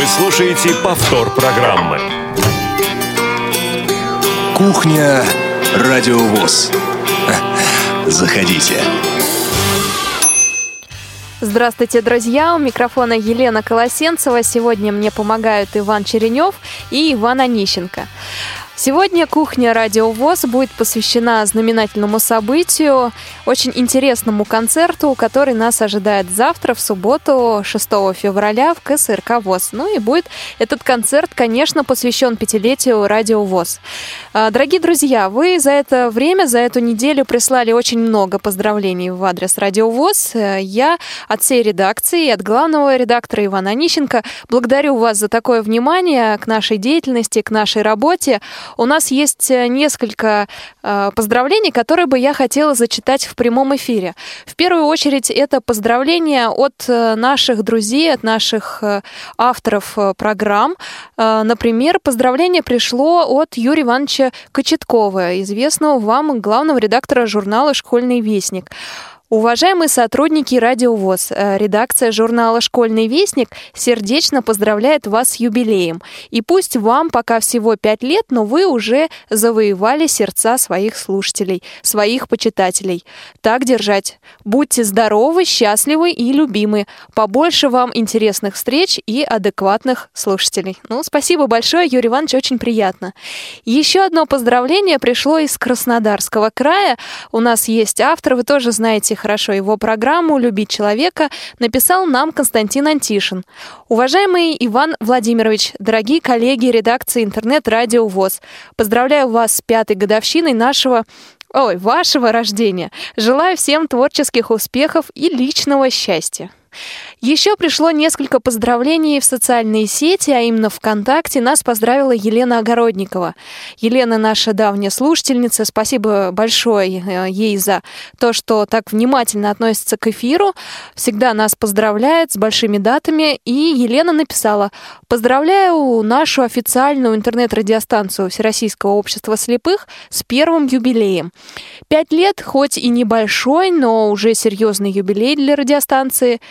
Вы слушаете повтор программы. Кухня Радиовоз. Заходите. Здравствуйте, друзья! У микрофона Елена Колосенцева. Сегодня мне помогают Иван Черенев и Иван Онищенко. Сегодня кухня Радио ВОЗ будет посвящена знаменательному событию, очень интересному концерту, который нас ожидает завтра, в субботу, 6 февраля в КСРК ВОЗ. Ну и будет этот концерт, конечно, посвящен пятилетию Радио ВОЗ. А, дорогие друзья, вы за это время, за эту неделю прислали очень много поздравлений в адрес Радио ВОЗ. Я от всей редакции от главного редактора Ивана Онищенко благодарю вас за такое внимание к нашей деятельности, к нашей работе. У нас есть э, несколько э, поздравлений, которые бы я хотела зачитать в прямом эфире. В первую очередь это поздравления от э, наших друзей, от наших авторов программ. Например, поздравление пришло от Юрия Ивановича Кочеткова, известного вам главного редактора журнала «Школьный вестник». Уважаемые сотрудники Радио ВОЗ, э, редакция журнала «Школьный вестник» сердечно поздравляет вас с юбилеем. И пусть вам пока всего пять лет, но вы уже завоевали сердца своих слушателей, своих почитателей. Так держать. Будьте здоровы, счастливы и любимы. Побольше вам интересных встреч и адекватных слушателей. Ну, спасибо большое, Юрий Иванович, очень приятно. Еще одно поздравление пришло из Краснодарского края. У нас есть автор, вы тоже знаете хорошо его программу «Любить человека» написал нам Константин Антишин. Уважаемый Иван Владимирович, дорогие коллеги редакции интернет-радио ВОЗ, поздравляю вас с пятой годовщиной нашего ой, вашего рождения. Желаю всем творческих успехов и личного счастья. Еще пришло несколько поздравлений в социальные сети, а именно ВКонтакте нас поздравила Елена Огородникова. Елена наша давняя слушательница, спасибо большое э, ей за то, что так внимательно относится к эфиру, всегда нас поздравляет с большими датами, и Елена написала «Поздравляю нашу официальную интернет-радиостанцию Всероссийского общества слепых с первым юбилеем. Пять лет, хоть и небольшой, но уже серьезный юбилей для радиостанции –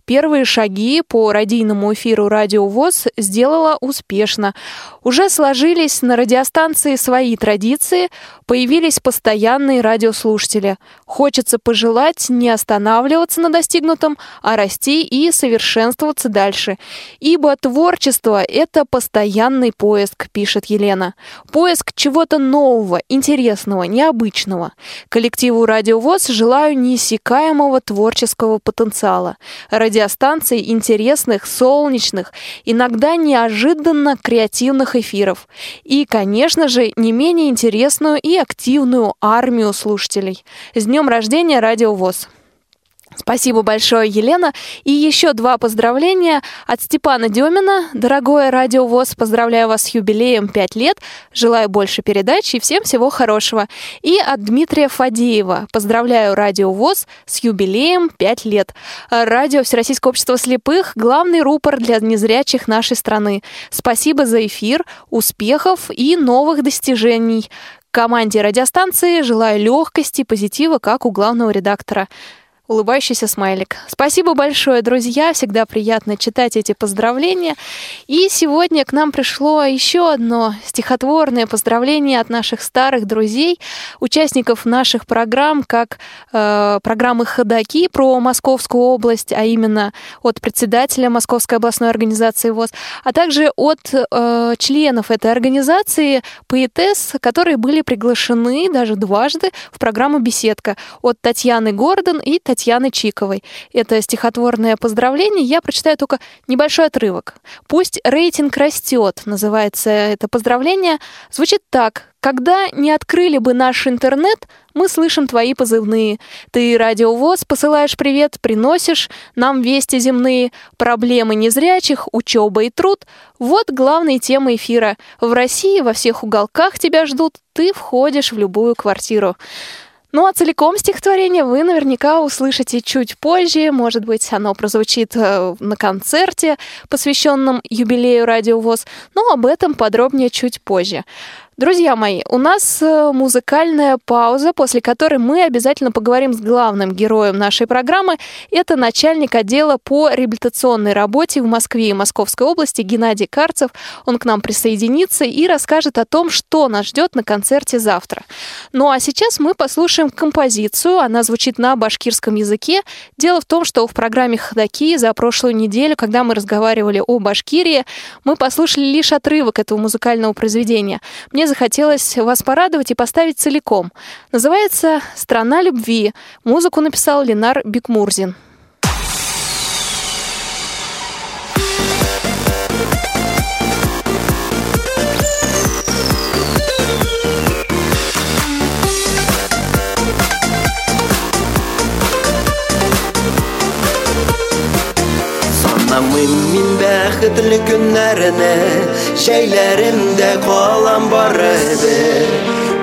Первые шаги по радийному эфиру «Радио ВОЗ» сделала успешно. Уже сложились на радиостанции свои традиции, появились постоянные радиослушатели. Хочется пожелать не останавливаться на достигнутом, а расти и совершенствоваться дальше. Ибо творчество — это постоянный поиск, пишет Елена. Поиск чего-то нового, интересного, необычного. Коллективу «Радио ВОЗ» желаю неиссякаемого творческого потенциала. Радиостанций интересных, солнечных, иногда неожиданно креативных эфиров. И, конечно же, не менее интересную и активную армию слушателей. С днем рождения, Радио ВОЗ! Спасибо большое, Елена. И еще два поздравления от Степана Демина. Дорогое Радио ВОЗ, поздравляю вас с юбилеем 5 лет. Желаю больше передач и всем всего хорошего. И от Дмитрия Фадеева. Поздравляю Радио ВОЗ с юбилеем 5 лет. Радио Всероссийского общества слепых – главный рупор для незрячих нашей страны. Спасибо за эфир, успехов и новых достижений. Команде радиостанции желаю легкости, позитива, как у главного редактора улыбающийся смайлик. Спасибо большое, друзья. Всегда приятно читать эти поздравления. И сегодня к нам пришло еще одно стихотворное поздравление от наших старых друзей, участников наших программ, как э, программы «Ходоки» про Московскую область, а именно от председателя Московской областной организации ВОЗ, а также от э, членов этой организации, поэтесс, которые были приглашены даже дважды в программу «Беседка» от Татьяны Гордон и Татьяны Татьяны Чиковой. Это стихотворное поздравление. Я прочитаю только небольшой отрывок. «Пусть рейтинг растет», называется это поздравление. Звучит так. Когда не открыли бы наш интернет, мы слышим твои позывные. Ты, радиовоз, посылаешь привет, приносишь нам вести земные, проблемы незрячих, учеба и труд. Вот главные темы эфира. В России во всех уголках тебя ждут, ты входишь в любую квартиру. Ну а целиком стихотворение вы наверняка услышите чуть позже. Может быть, оно прозвучит э, на концерте, посвященном юбилею Радио ВОЗ, но об этом подробнее чуть позже. Друзья мои, у нас э, музыкальная пауза, после которой мы обязательно поговорим с главным героем нашей программы. Это начальник отдела по реабилитационной работе в Москве и Московской области Геннадий Карцев. Он к нам присоединится и расскажет о том, что нас ждет на концерте завтра. Ну а сейчас мы послушаем композицию. Она звучит на башкирском языке. Дело в том, что в программе «Ходоки» за прошлую неделю, когда мы разговаривали о Башкирии, мы послушали лишь отрывок этого музыкального произведения. Мне захотелось вас порадовать и поставить целиком. Называется «Страна любви». Музыку написал Ленар Бекмурзин. бақытлы күннәріне қолам қалам барыбер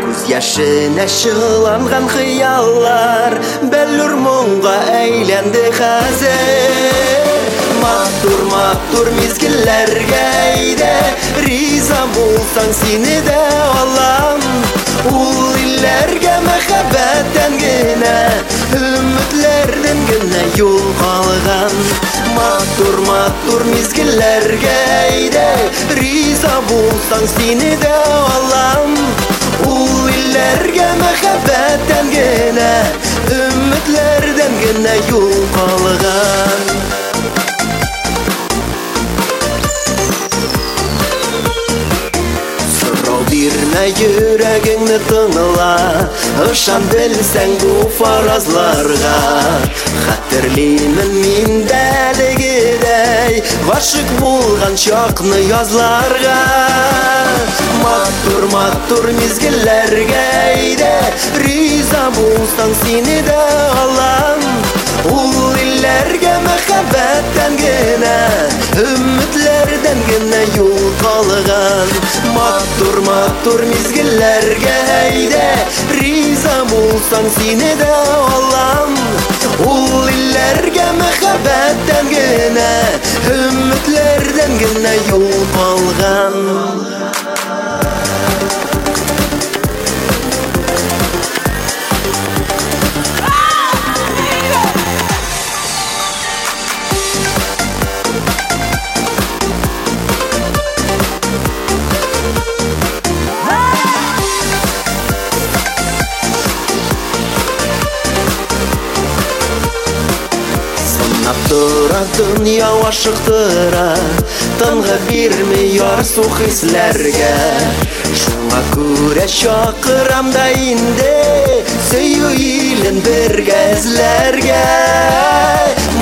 Күз яшенә шығыланған қияллар Бәлір мұңға әйленді қазір Матур, матур мезгілдерге әйдә Риза болсаң сені де алам Ул илләргә мәхәббәттән генә Өметләрдән генә юл калган Матур матур мизгелләргә әйдә Риза булсаң сине дә алам Ул илләргә мәхәббәттән генә Өметләрдән генә юл калган йөрәгеңне тыңла Ышан белсәң бу фаразларга Хәтерлимен мин дәлегедәй Гашык булган чакны язларга Матур матур әйдә Риза булсаң сине дә алам Ул илләргә мәхәббәттән генә Өметләрдән генә юл калган Матур матур мизгелләргә әйдә Риза булсаң сине дә алам Ул илләргә мәхәббәттән генә Өметләрдән генә юл калган дөнья ашыктыра Тынғы бирми ярсу хисләргә Шуңа күрә чакырам да инде Сөю илен бергә эзләргә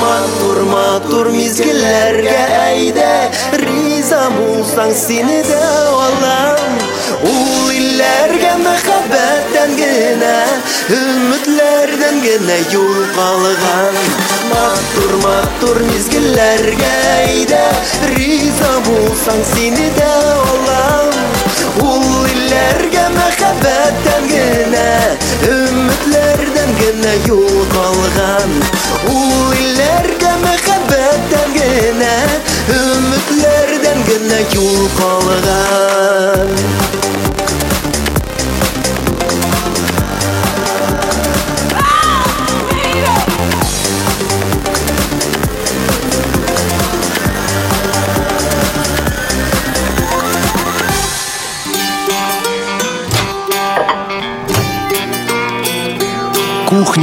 Матур матур мизгелләргә әйдә Риза булсаң сине дә алам Ул илләргә мәхәббәттән генә Өметләрдән генә юл калган Матур матур мизгелләргә әйдә Риза булсаң сине дә алам Ул илләргә мәхәббәттән генә Өметләрдән генә юл калган Ул илләргә мәхәббәттән генә Өметләрдән генә юл калган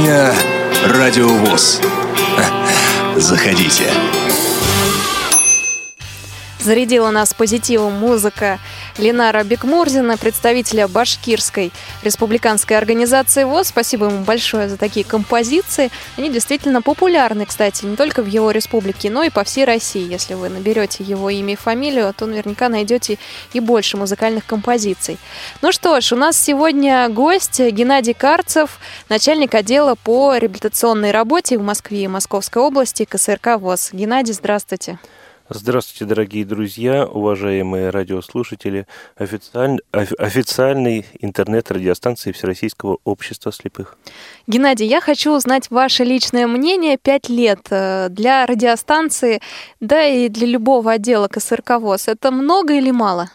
Кухня Радиовоз. Заходите. Зарядила нас позитивом музыка Ленара Бекмурзина, представителя Башкирской республиканской организации ВОЗ. Спасибо ему большое за такие композиции. Они действительно популярны, кстати, не только в его республике, но и по всей России. Если вы наберете его имя и фамилию, то наверняка найдете и больше музыкальных композиций. Ну что ж, у нас сегодня гость Геннадий Карцев, начальник отдела по реабилитационной работе в Москве и Московской области КСРК ВОЗ. Геннадий, здравствуйте. Здравствуйте, дорогие друзья, уважаемые радиослушатели официаль... официальной интернет-радиостанции Всероссийского общества слепых. Геннадий, я хочу узнать ваше личное мнение. Пять лет э, для радиостанции, да и для любого отдела КСРК ВОЗ. Это много или мало?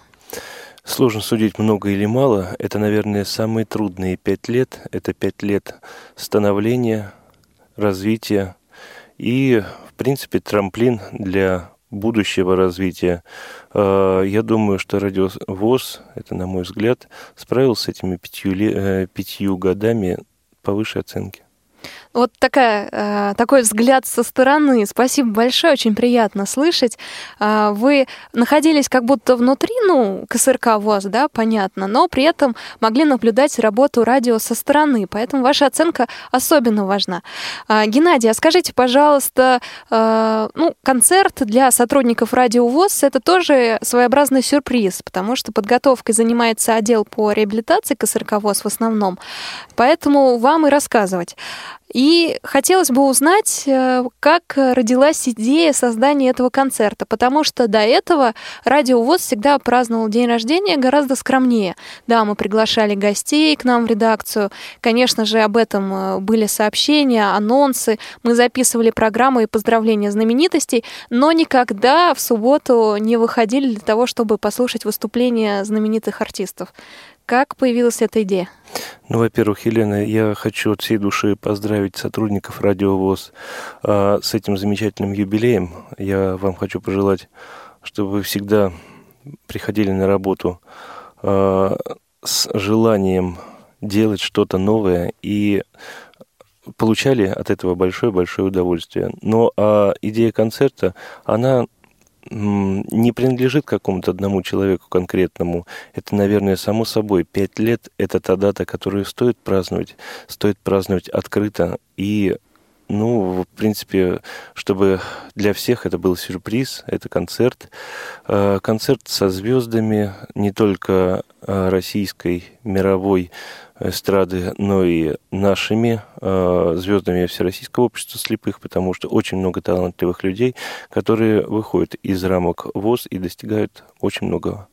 Сложно судить, много или мало. Это, наверное, самые трудные пять лет. Это пять лет становления, развития и, в принципе, трамплин для будущего развития. А, я думаю, что радиовоз, это на мой взгляд, справился с этими пятью, э, пятью годами по высшей оценке. Вот такая, э, такой взгляд со стороны. Спасибо большое, очень приятно слышать. Э, вы находились как будто внутри, ну, КСРК ВОЗ, да, понятно, но при этом могли наблюдать работу радио со стороны, поэтому ваша оценка особенно важна. Э, Геннадий, а скажите, пожалуйста, ну, концерт для сотрудников радио ВОЗ — это тоже своеобразный сюрприз, потому что подготовкой занимается отдел по реабилитации КСРК ВОЗ в основном, поэтому вам и рассказывать. И хотелось бы узнать, э, как родилась идея создания этого концерта, потому что до этого Радио ВОЗ всегда праздновал день рождения гораздо скромнее. Да, мы приглашали гостей к нам в редакцию, конечно же, об этом э, были сообщения, анонсы, мы записывали программы и поздравления знаменитостей, но никогда в субботу не выходили для того, чтобы послушать выступления знаменитых артистов. Как появилась эта идея? Ну, во-первых, Елена, я хочу от всей души поздравить сотрудников Радио ВОЗ э, с этим замечательным юбилеем. Я вам хочу пожелать, чтобы вы всегда приходили на работу э, с желанием делать что-то новое и получали от этого большое-большое удовольствие. Но а идея концерта, она не принадлежит какому-то одному человеку конкретному. Это, наверное, само собой. Пять лет – это та дата, которую стоит праздновать. Стоит праздновать открыто и ну, в принципе, чтобы для всех это был сюрприз, это концерт. Э, концерт со звездами не только э, российской, мировой эстрады, но и нашими э, звездами Всероссийского общества слепых, потому что очень много талантливых людей, которые выходят из рамок ВОЗ и достигают очень многого.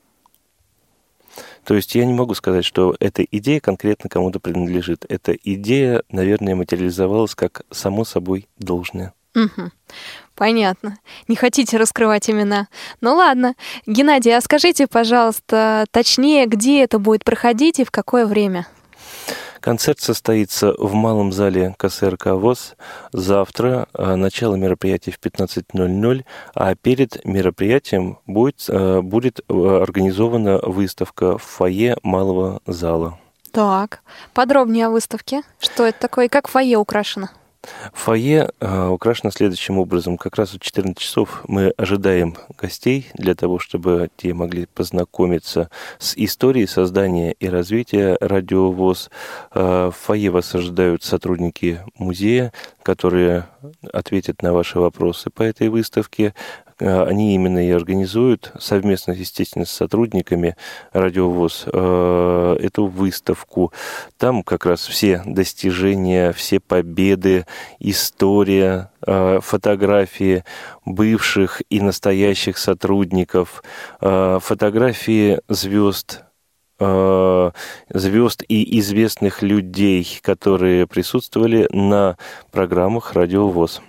То есть я не могу сказать, что эта идея конкретно кому-то принадлежит. Эта идея, наверное, материализовалась как само собой должное. Угу. Понятно. Не хотите раскрывать имена. Ну ладно. Геннадий, а скажите, пожалуйста, точнее, где это будет проходить и в какое время? Концерт состоится в малом зале КСРК ВОЗ завтра. А, начало мероприятия в 15.00, а перед мероприятием будет, а, будет а, организована выставка в фойе малого зала. Так, подробнее о выставке. Что это такое и как фойе украшено? Фойе э, украшено следующим образом. Как раз в 14 часов мы ожидаем гостей для того, чтобы те могли познакомиться с историей создания и развития радиовоз. Э, в фойе вас ожидают сотрудники музея, которые ответят на ваши вопросы по этой выставке. Э, они именно и организуют совместно, естественно, с сотрудниками радиовоз э, эту выставку. Там как раз все достижения, все победы, история, э, фотографии бывших и настоящих сотрудников, фотографии звезд звезд и известных людей, которые присутствовали на программах «Радиовоз».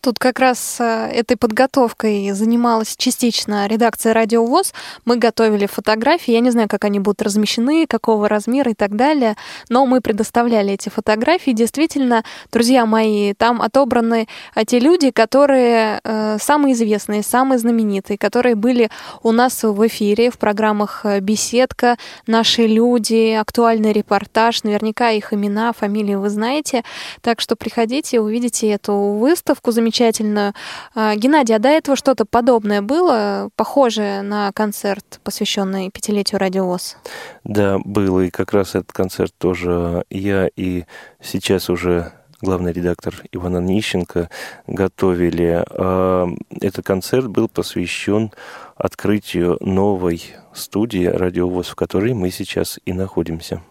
Тут как раз э, этой подготовкой занималась частично редакция «Радио ВОЗ». Мы готовили фотографии. Я не знаю, как они будут размещены, какого размера и так далее, но мы предоставляли эти фотографии. Действительно, друзья мои, там отобраны э, те люди, которые э, самые известные, самые знаменитые, которые были у нас в эфире в программах «Беседка», «Наши люди», «Актуальный репортаж». Наверняка их имена, фамилии вы знаете. Так что приходите, увидите эту выставку замечательную замечательную. А, Геннадий, а до этого что-то подобное было, похожее на концерт, посвященный пятилетию радиовоз? Да, было, и как раз этот концерт тоже я и сейчас уже главный редактор Ивана Нищенко готовили. А, этот концерт был посвящен открытию новой студии «Радиовоз», в которой мы сейчас и находимся.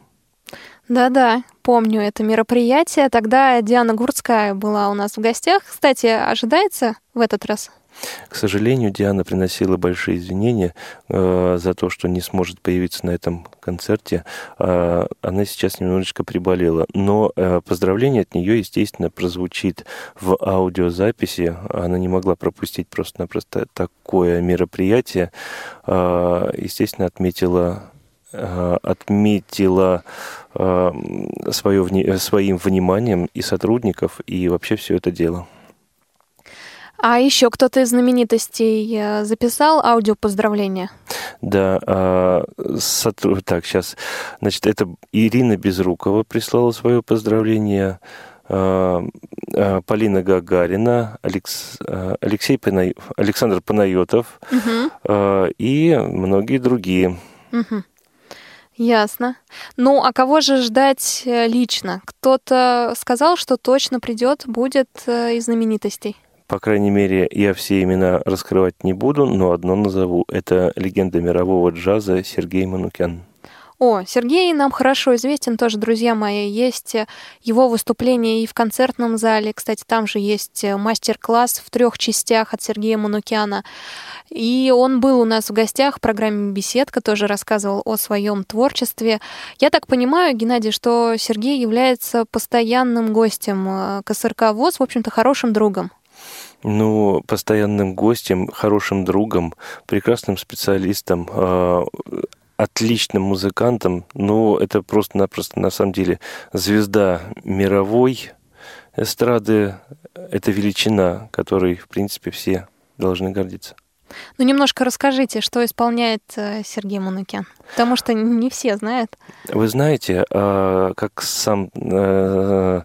Да-да, помню это мероприятие. Тогда Диана Гурцкая была у нас в гостях. Кстати, ожидается в этот раз? К сожалению, Диана приносила большие извинения э, за то, что не сможет появиться на этом концерте. Э, она сейчас немножечко приболела. Но э, поздравление от нее, естественно, прозвучит в аудиозаписи. Она не могла пропустить просто-напросто такое мероприятие. Э, естественно, отметила отметила э, свое, своим вниманием и сотрудников, и вообще все это дело. А еще кто-то из знаменитостей э, записал аудио поздравления? Да, а, сотруд... так, сейчас, значит, это Ирина Безрукова прислала свое поздравление, Полина Гагарина, Алекс... Алексей Пана... Александр Панайотов угу. и многие другие. Угу. Ясно. Ну, а кого же ждать э, лично? Кто-то сказал, что точно придет, будет э, из знаменитостей. По крайней мере, я все имена раскрывать не буду, но одно назову. Это легенда мирового джаза Сергей Манукян. О, Сергей нам хорошо известен тоже, друзья мои. Есть э, его выступление и в концертном зале. Кстати, там же есть э, мастер-класс в трех частях от Сергея Манукяна. И он был у нас в гостях в программе «Беседка», тоже рассказывал о своем творчестве. Я так понимаю, Геннадий, что Сергей является постоянным гостем э, КСРК ВОЗ, в общем-то, хорошим другом. Ну, постоянным гостем, хорошим другом, прекрасным специалистом, отличным музыкантом, но это просто-напросто на самом деле звезда мировой эстрады. Это величина, которой, в принципе, все должны гордиться. Ну, немножко расскажите, что исполняет э, Сергей Манукян, потому что не все знают. Вы знаете, а, как сам э,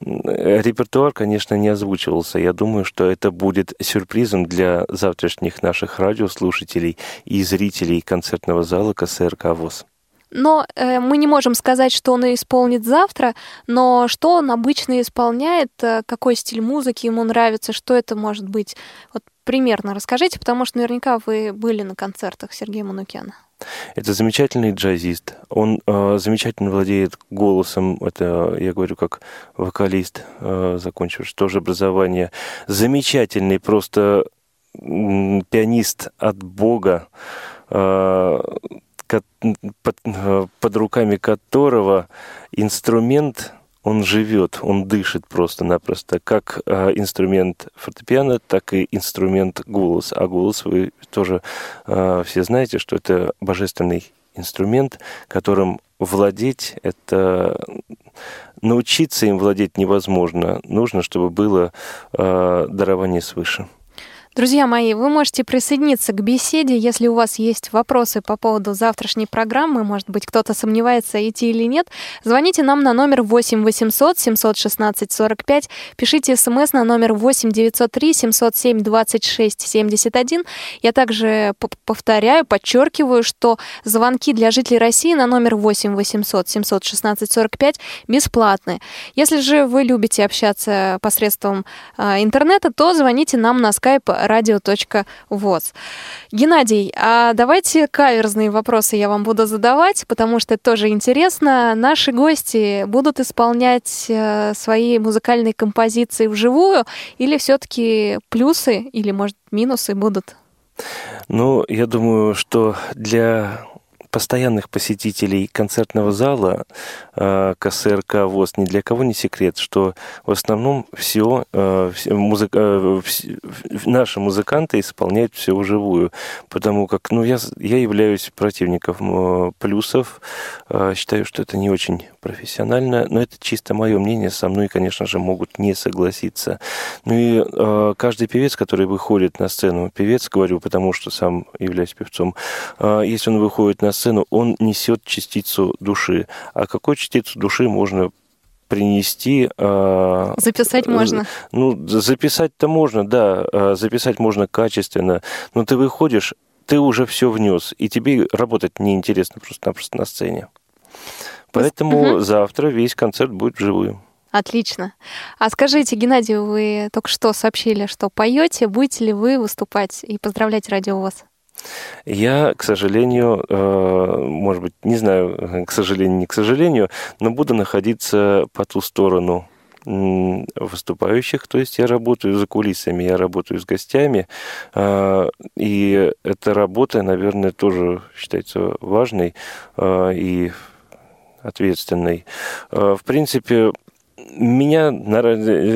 репертуар, конечно, не озвучивался. Я думаю, что это будет сюрпризом для завтрашних наших радиослушателей и зрителей концертного зала КСРК ВОЗ. Но э, мы не можем сказать, что он исполнит завтра, но что он обычно исполняет, э, какой стиль музыки ему нравится, что это может быть. Вот примерно расскажите, потому что наверняка вы были на концертах Сергея Манукяна. Это замечательный джазист. Он э, замечательно владеет голосом. Это, я говорю, как вокалист, э, закончивший тоже образование. Замечательный просто пианист от Бога. Э, под, э, под руками которого инструмент он живет, он дышит просто-напросто, как э, инструмент фортепиано, так и инструмент голос. А голос вы тоже э, все знаете, что это божественный инструмент, которым владеть, это научиться им владеть невозможно. Нужно, чтобы было э, дарование свыше. Друзья мои, вы можете присоединиться к беседе, если у вас есть вопросы по поводу завтрашней программы, может быть, кто-то сомневается, идти или нет, звоните нам на номер 8 800 716 45, пишите смс на номер 8 903 707 26 71. Я также повторяю, подчеркиваю, что звонки для жителей России на номер 8 800 716 45 бесплатны. Если же вы любите общаться посредством э, интернета, то звоните нам на skype radio.voz. Геннадий, а давайте каверзные вопросы я вам буду задавать, потому что это тоже интересно. Наши гости будут исполнять э, свои музыкальные композиции вживую или все-таки плюсы или, может, минусы будут? Ну, я думаю, что для постоянных посетителей концертного зала э, КСРК ВОЗ ни для кого не секрет, что в основном все, э, музыка, э, наши музыканты исполняют все вживую, потому как ну, я, я являюсь противником плюсов, считаю, что это не очень профессионально, но это чисто мое мнение, со мной, конечно же, могут не согласиться. Ну и каждый певец, который выходит на сцену, певец, говорю, потому что сам являюсь певцом, если он выходит на сцену, сцену, он несет частицу души. А какую частицу души можно принести. А, записать можно. Ну, записать-то можно, да, а, записать можно качественно. Но ты выходишь, ты уже все внес, и тебе работать неинтересно просто-напросто на сцене. Поэтому угу. завтра весь концерт будет вживую. Отлично. А скажите, Геннадий, вы только что сообщили, что поете. Будете ли вы выступать и поздравлять радио вас? Я, к сожалению, э, может быть, не знаю, к сожалению, не к сожалению, но буду находиться по ту сторону выступающих, то есть я работаю за кулисами, я работаю с гостями, а, и эта работа, наверное, тоже считается важной а, и ответственной. В принципе, меня на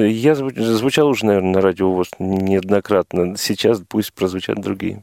я звучал уже, наверное, на радио неоднократно. Сейчас пусть прозвучат другие.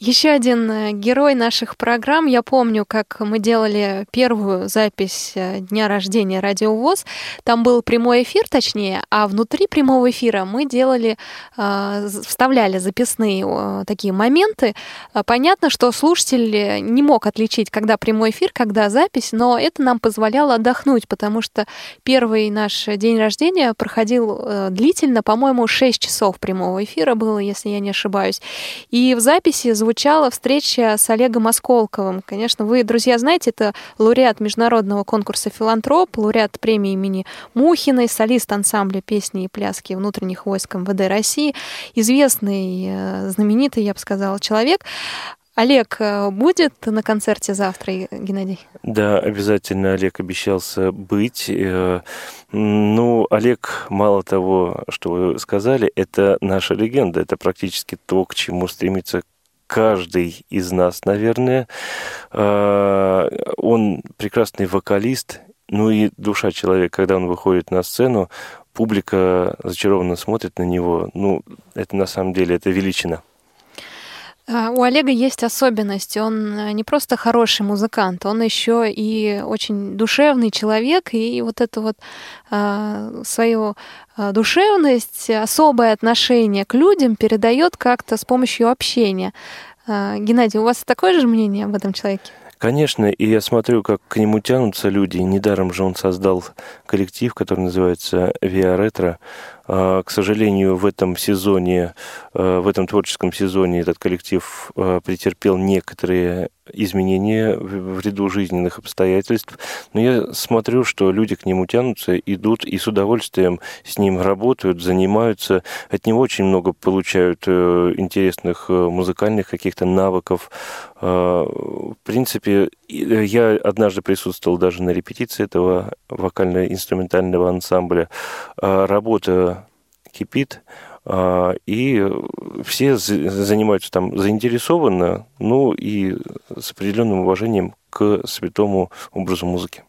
Еще один э, герой наших программ. Я помню, как мы делали первую запись э, дня рождения Радио ВОЗ. Там был прямой эфир, точнее, а внутри прямого эфира мы делали, э, вставляли записные такие моменты. Понятно, что слушатель не мог отличить, когда прямой эфир, когда запись, но это нам позволяло отдохнуть, потому что первый наш день рождения проходил длительно, по-моему, 6 часов прямого эфира было, если я не ошибаюсь. И в записи звучала встреча с Олегом Осколковым. Конечно, вы, друзья, знаете, это лауреат международного конкурса «Филантроп», лауреат премии имени Мухиной, солист ансамбля песни и пляски внутренних войск МВД России, известный, э, знаменитый, я бы сказала, человек. Олег э, будет на концерте завтра, Геннадий? Да, обязательно Олег обещался быть. Э, ну, Олег, мало того, что вы сказали, это наша легенда, это практически то, к чему стремится каждый из нас, наверное. А, он прекрасный вокалист, ну и душа человека, когда он выходит на сцену, публика зачарованно смотрит на него. Ну, это на самом деле, это величина. А, у Олега есть особенность. Он э, не просто хороший музыкант, он еще и очень душевный человек, и вот это вот э, свою а, душевность, особое отношение к людям передает как-то с помощью общения. Геннадий, у вас такое же мнение об этом человеке? Конечно, и я смотрю, как к нему тянутся люди. Недаром же он создал коллектив, который называется Via Retro. А, к сожалению, в этом сезоне, а, в этом творческом сезоне этот коллектив а, претерпел некоторые изменения в ряду жизненных обстоятельств. Но я смотрю, что люди к нему тянутся, идут и с удовольствием с ним работают, занимаются. От него очень много получают э, интересных э, музыкальных каких-то навыков. В принципе, э, я однажды присутствовал даже на репетиции этого вокально-инструментального ансамбля. Работа кипит, а, и все занимаются там заинтересованно, ну и с определенным уважением к святому образу музыки.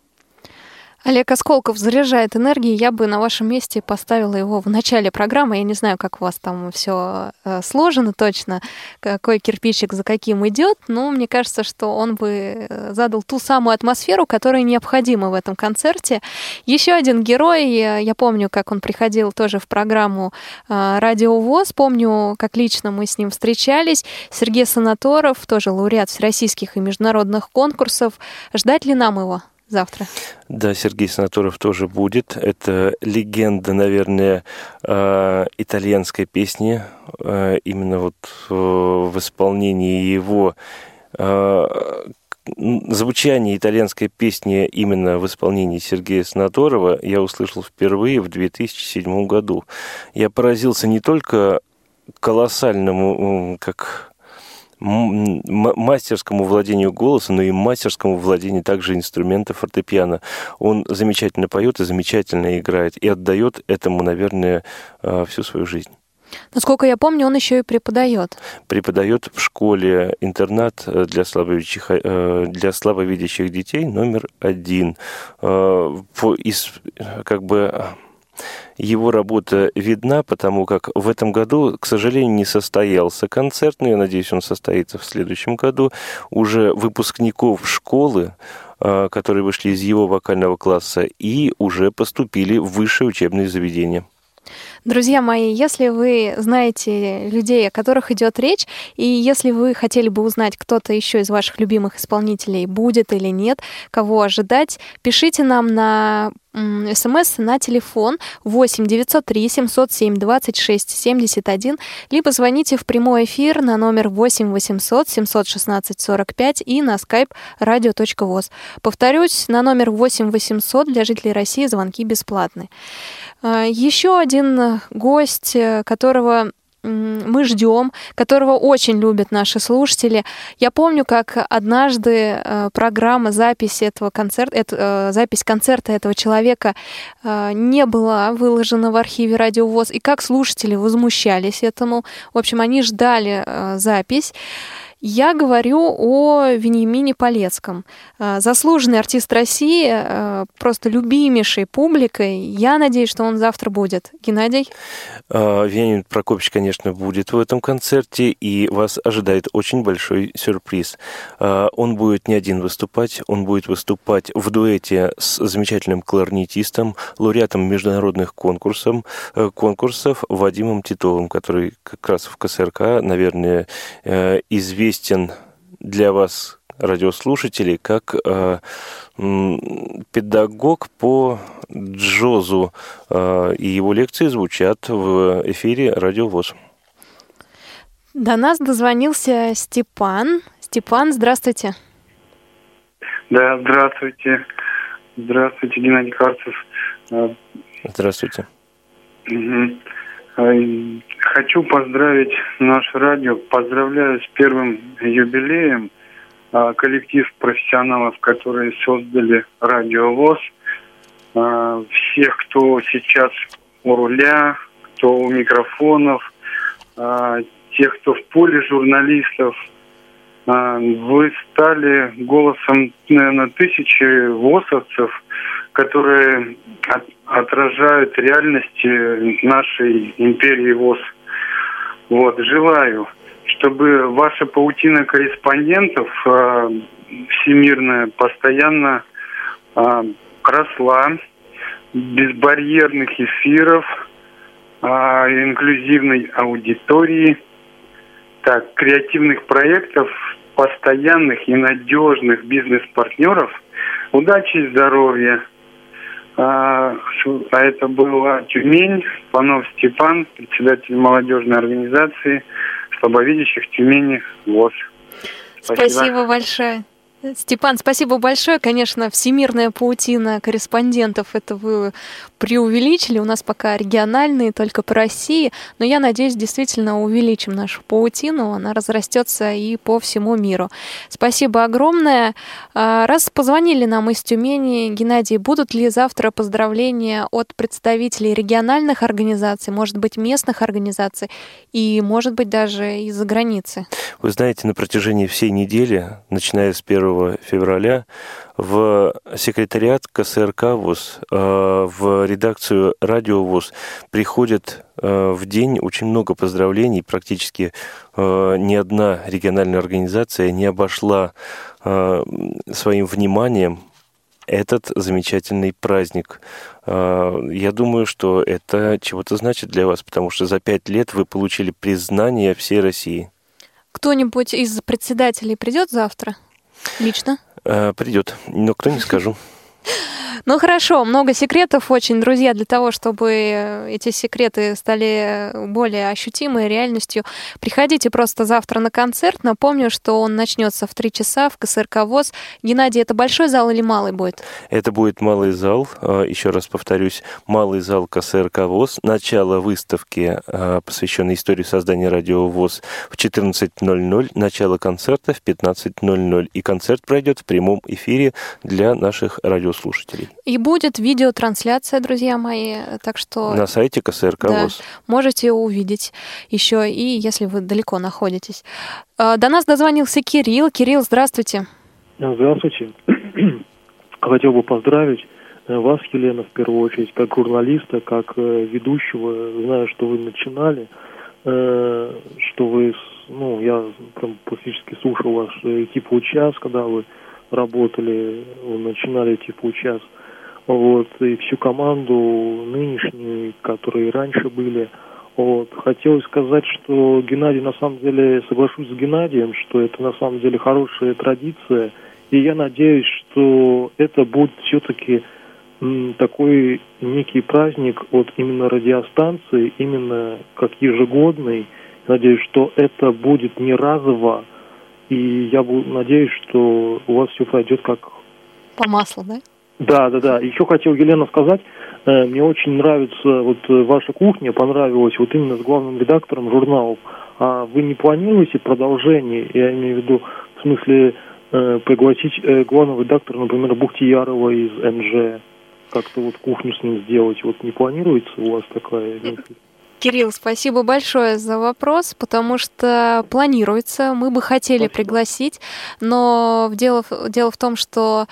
Олег Осколков заряжает энергией. Я бы на вашем месте поставила его в начале программы. Я не знаю, как у вас там все э, сложено точно, какой кирпичик за каким идет, но мне кажется, что он бы э, задал ту самую атмосферу, которая необходима в этом концерте. Еще один герой, я помню, как он приходил тоже в программу э, Радио ВОЗ, помню, как лично мы с ним встречались. Сергей Санаторов, тоже лауреат всероссийских и международных конкурсов. Ждать ли нам его? Завтра. Да, Сергей Санаторов тоже будет. Это легенда, наверное, э, итальянской песни. Э, именно вот э, в исполнении его звучание итальянской песни именно в исполнении Сергея Санаторова я услышал впервые в 2007 году. Я поразился не только колоссальному, как мастерскому владению голоса, но и мастерскому владению также инструмента фортепиано. Он замечательно поет и замечательно играет, и отдает этому, наверное, а, всю свою жизнь. Насколько я помню, он еще и преподает. Преподает в школе интернат э, для слабовидящих, э, для слабовидящих детей номер один. Э, из, как бы его работа видна, потому как в этом году, к сожалению, не состоялся концерт, но я надеюсь, он состоится в следующем году. Уже выпускников школы а, которые вышли из его вокального класса и уже поступили в высшее учебное заведение. Друзья мои, если вы знаете людей, о которых идет речь, и если вы хотели бы узнать, кто-то еще из ваших любимых исполнителей будет или нет, кого ожидать, пишите нам на смс на телефон 8 903 707 26 71, либо звоните в прямой эфир на номер 8 800 716 45 и на skype radio.voz. Повторюсь, на номер 8 800 для жителей России звонки бесплатны. А, еще один гость, которого мы ждем, которого очень любят наши слушатели. Я помню, как однажды э, программа записи этого концерта, это, запись концерта этого человека не была выложена в архиве Радио ВОЗ, и как слушатели возмущались этому. В общем, они ждали запись. Я говорю о Вениамине Полецком. Э, заслуженный артист России, э, просто любимейшей публикой. Я надеюсь, что он завтра будет. Геннадий? Э, Вениамин Прокопьевич, конечно, будет в этом концерте, и вас ожидает очень большой сюрприз. Он будет не один выступать, он будет выступать в дуэте с замечательным кларнетистом, лауреатом международных конкурсов, конкурсов Вадимом Титовым, который как раз в КСРК, наверное, известен известен для вас, радиослушателей, как э, педагог по джозу, э, и его лекции звучат в эфире Радио ВОЗ. До нас дозвонился Степан. Степан, здравствуйте. Да, здравствуйте. Здравствуйте, Геннадий Карцев. Здравствуйте. Угу. Хочу поздравить наше радио. Поздравляю с первым юбилеем а, коллектив профессионалов, которые создали радио ВОЗ. А, всех, кто сейчас у руля, кто у микрофонов, а, тех, кто в поле журналистов. Вы стали голосом, наверное, тысячи ВОЗовцев, которые отражают реальности нашей империи ВОЗ. Вот, желаю, чтобы ваша паутина корреспондентов э, всемирная постоянно э, росла, безбарьерных эфиров, э, инклюзивной аудитории, так, креативных проектов, постоянных и надежных бизнес-партнеров. Удачи и здоровья! А, а это была Тюмень, Панов Степан, председатель молодежной организации слабовидящих Тюмени ВОЗ. Спасибо, Спасибо большое. Степан, спасибо большое. Конечно, всемирная паутина корреспондентов, это вы преувеличили. У нас пока региональные, только по России. Но я надеюсь, действительно увеличим нашу паутину. Она разрастется и по всему миру. Спасибо огромное. А, раз позвонили нам из Тюмени, Геннадий, будут ли завтра поздравления от представителей региональных организаций, может быть, местных организаций и, может быть, даже из-за границы? Вы знаете, на протяжении всей недели, начиная с 1 февраля, в секретариат КСРК ВУЗ, э, в редакцию Радио ВУЗ приходят э, в день очень много поздравлений. Практически э, ни одна региональная организация не обошла своим вниманием этот замечательный праздник. Я думаю, что это чего-то значит для вас, потому что за пять лет вы получили признание всей России. Кто-нибудь из председателей придет завтра лично? Придет, но кто не скажу. Ну хорошо, много секретов очень, друзья, для того, чтобы эти секреты стали более ощутимой реальностью. Приходите просто завтра на концерт. Напомню, что он начнется в 3 часа в КСРК ВОЗ. Геннадий, это большой зал или малый будет? Это будет малый зал. А, Еще раз повторюсь, малый зал КСРК ВОЗ. Начало выставки, а, посвященной истории создания радио ВОЗ в 14.00. Начало концерта в 15.00. И концерт пройдет в прямом эфире для наших радиослушателей. И будет видеотрансляция, друзья мои, так что... На сайте КСРК да, ВОЗ. Можете увидеть еще и если вы далеко находитесь. А, до нас дозвонился Кирилл. Кирилл, здравствуйте. Здравствуйте. Хотел бы поздравить э, вас, Елена, в первую очередь, как журналиста, как э, ведущего. Знаю, что вы начинали, э, что вы, ну, я прям практически слушал ваш типа час, когда вы работали, начинали типа час вот, и всю команду нынешнюю, которые раньше были. Вот. Хотелось сказать, что Геннадий, на самом деле, соглашусь с Геннадием, что это на самом деле хорошая традиция, и я надеюсь, что это будет все-таки такой некий праздник от именно радиостанции, именно как ежегодный. Надеюсь, что это будет не разово, и я надеюсь, что у вас все пройдет как... По маслу, да? Да, да, да. Еще хотел Елена сказать, э, мне очень нравится вот э, ваша кухня, понравилась вот именно с главным редактором журналов. А вы не планируете продолжение, я имею в виду, в смысле э, пригласить э, главного редактора, например, Бухтиярова из НЖ, как-то вот кухню с ним сделать? Вот не планируется у вас такая мысль? Кирилл, спасибо большое за вопрос, потому что планируется, мы бы хотели пригласить, но дело, дело в том, что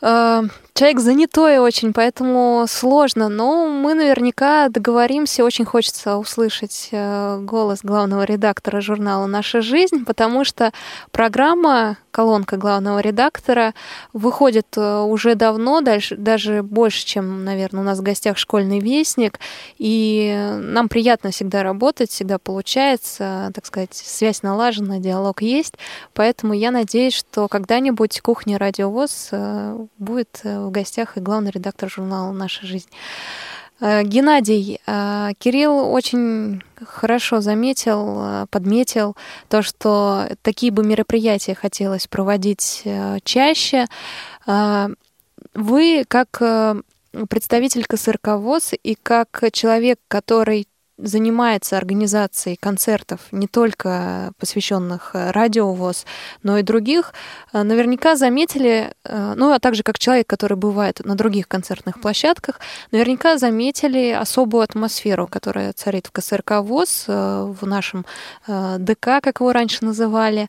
э, человек занятой очень, поэтому сложно. Но мы наверняка договоримся. Очень хочется услышать э, голос главного редактора журнала «Наша жизнь», потому что программа колонка главного редактора выходит э, уже давно, даже больше, чем, наверное, у нас в гостях школьный вестник. И нам приятно всегда работать, всегда получается, так сказать, связь налажена, диалог есть. Поэтому я надеюсь, что когда-нибудь кухня радиовоз э, будет в гостях и главный редактор журнала «Наша жизнь». Э, Геннадий, э, Кирилл очень хорошо заметил, э, подметил то, что такие бы мероприятия хотелось проводить чаще. Вы как представитель КСРК и как человек, который занимается организацией концертов, не только посвященных э, радиовоз, но и других, э, наверняка заметили, э, ну а также как человек, который бывает на других концертных площадках, наверняка заметили особую атмосферу, которая царит в КСРК ВОЗ, в нашем ДК, как его раньше называли.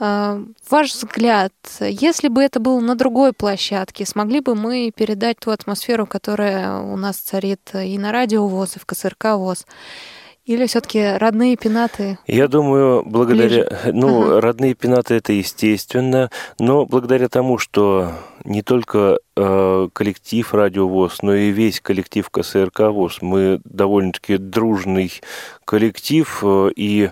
А, ваш взгляд, если бы это было на другой площадке, смогли бы мы передать ту атмосферу, которая у нас царит и на радио ВОЗ, и в КСРК ВОЗ? Или все-таки родные пенаты? Я думаю, благодаря... Ближе. Ну, ага. родные пенаты это естественно, но благодаря тому, что не только э, коллектив Радио ВОЗ, но и весь коллектив КСРК ВОЗ, мы довольно-таки дружный коллектив, э, и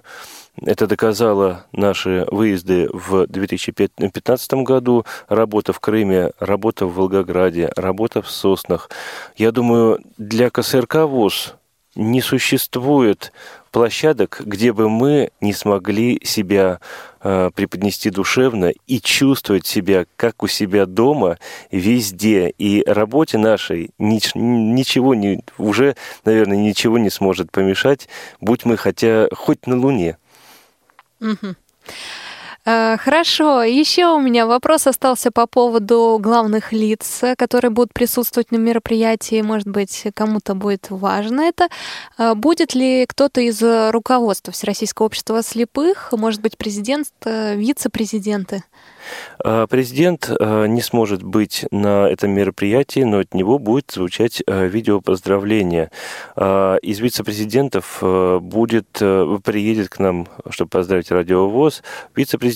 это доказало наши выезды в 2015 году, работа в Крыме, работа в Волгограде, работа в Соснах. Я думаю, для КСРК ВОЗ не существует площадок, где бы мы не смогли себя э, преподнести душевно и чувствовать себя как у себя дома везде. И работе нашей нич- ничего не, уже, наверное, ничего не сможет помешать, будь мы хотя хоть на Луне. Угу. Хорошо, еще у меня вопрос остался по поводу главных лиц, которые будут присутствовать на мероприятии. Может быть, кому-то будет важно это. А, будет ли кто-то из руководства Всероссийского общества слепых, может быть, президент, э, вице-президенты? Президент не сможет быть на этом мероприятии, но от него будет звучать видео поздравления. Из вице-президентов будет, приедет к нам, чтобы поздравить радиовоз, вице-президент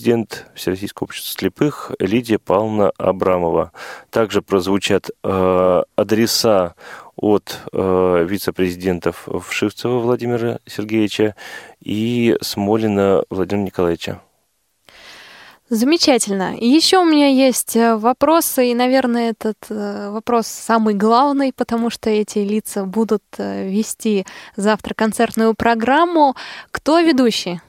Всероссийского общества слепых Лидия Павловна Абрамова. Также прозвучат адреса от э, вице-президентов Вшивцева Владимира Сергеевича и Смолина Владимира Николаевича. Замечательно. Еще у меня есть э, вопросы, и, наверное, этот э, вопрос самый главный, потому что эти лица будут э, вести завтра концертную программу. Кто ведущий?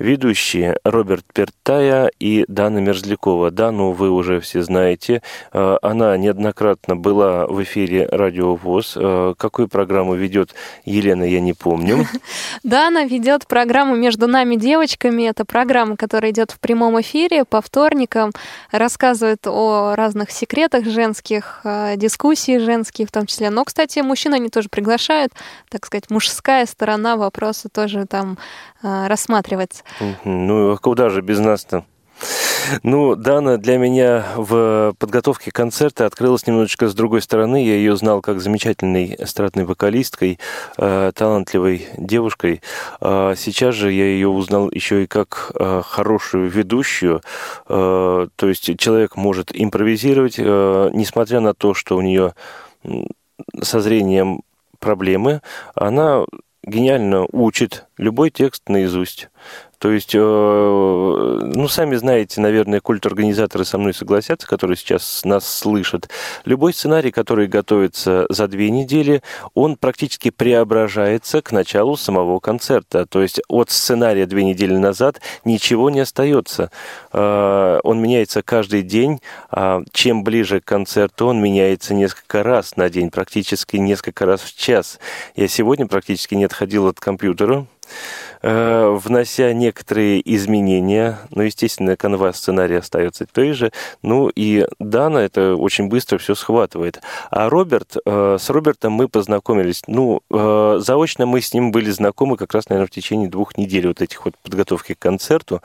Ведущие Роберт Пертая и Дана Мерзлякова. Дану вы уже все знаете. Э, она неоднократно была в эфире Радио ВОЗ. Э, какую программу ведет Елена, я не помню. Дана ведет программу «Между нами девочками». Это программа, которая идет в прямом эфире по вторникам, рассказывает о разных секретах женских, э, дискуссии женские в том числе. Но, кстати, мужчин они тоже приглашают, так сказать, мужская сторона вопроса тоже там рассматривается. Ну, а куда же без нас-то? Ну, Дана для меня в подготовке концерта открылась немножечко с другой стороны. Я ее знал как замечательной эстрадной вокалисткой, э, талантливой девушкой. А сейчас же я ее узнал еще и как э, хорошую ведущую. Э, то есть человек может импровизировать, несмотря на то, что у нее со зрением проблемы, она гениально учит любой текст наизусть. То есть, ну, сами знаете, наверное, культ-организаторы со мной согласятся, которые сейчас нас слышат. Любой сценарий, который готовится за две недели, он практически преображается к началу самого концерта. То есть от сценария две недели назад ничего не остается. Он меняется каждый день. А чем ближе к концерту, он меняется несколько раз на день, практически несколько раз в час. Я сегодня практически не отходил от компьютера, Э, внося некоторые изменения. Но, естественно, канва сценария остается той же. Ну и Дана это очень быстро все схватывает. А Роберт, э, с Робертом мы познакомились. Ну, э, заочно мы с ним были знакомы как раз, наверное, в течение двух недель вот этих вот подготовки к концерту.